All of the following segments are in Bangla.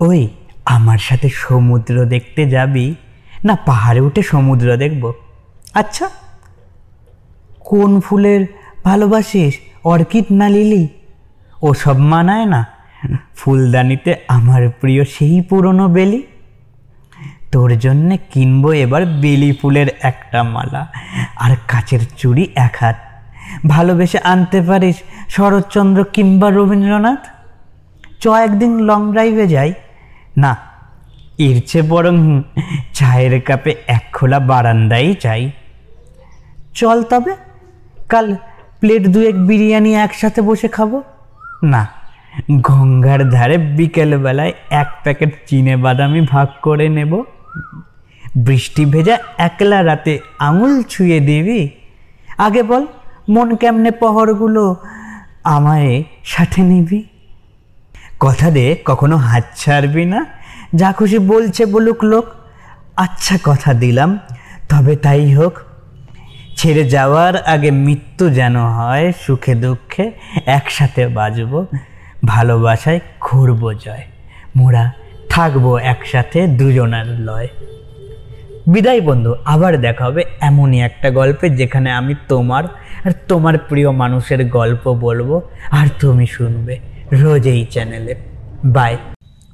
ওই, আমার সাথে সমুদ্র দেখতে যাবি? না, পাহাড়ে উঠে সমুদ্র দেখব। আচ্ছা কোন ফুলের ভালোবাসিস, অর্কিড না লিলি? ও সব মানায় না। ফুলদানিতে আমার প্রিয় সেই পুরনো বেলি। তোর জন্যে কিনবো এবার বেলি ফুলের একটা মালা। আর কাচের চুড়ি এক হাত। ভালোবেসে আনতে পারিস শরৎচন্দ্র কিংবা রবীন্দ্রনাথ? চ, একদিন লং ড্রাইভে যাই। না, এর চেয়ে বরং চায়ের কাপে এক খোলা বারান্দাই চাই। চল তবে, কাল প্লেট দুয়েক বিরিয়ানি একসাথে বসে খাব। না, গঙ্গার ধারে বিকেলবেলায় এক প্যাকেট চিনে বাদামি ভাগ করে নেব। বৃষ্টি ভেজা একলা রাতে আঙুল ছুঁয়ে দিবি। আগে বল, মন কেমনে পহরগুলো আমায় সাথে নিবি। কথা দে, কখনো হাত ছাড়বি না। যা খুশি বলছে বলুক লোক আচ্ছা কথা দিলাম। তবে তাই হোক, ছেড়ে যাওয়ার আগে মৃত্যু যেন হয়, সুখে দুঃখে একসাথে বাজব ভালোবাসায় ঘুরব জয়। মোরা থাকব একসাথে দুজনার লয়। বিদায় বন্ধু, আবার দেখা হবে এমনই একটা গল্পে যেখানে আমি তোমার আর তোমার প্রিয় মানুষের গল্প বলব, আর তুমি শুনবে রোজ এই চ্যানেলে। বাই।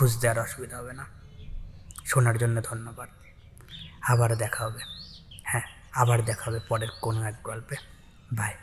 খুঁজতে দেওয়ার অসুবিধা হবে না। শোনার জন্য ধন্যবাদ। আবার দেখা হবে। হ্যাঁ আবার দেখা হবে পরের কোনো এক গল্পে। বাই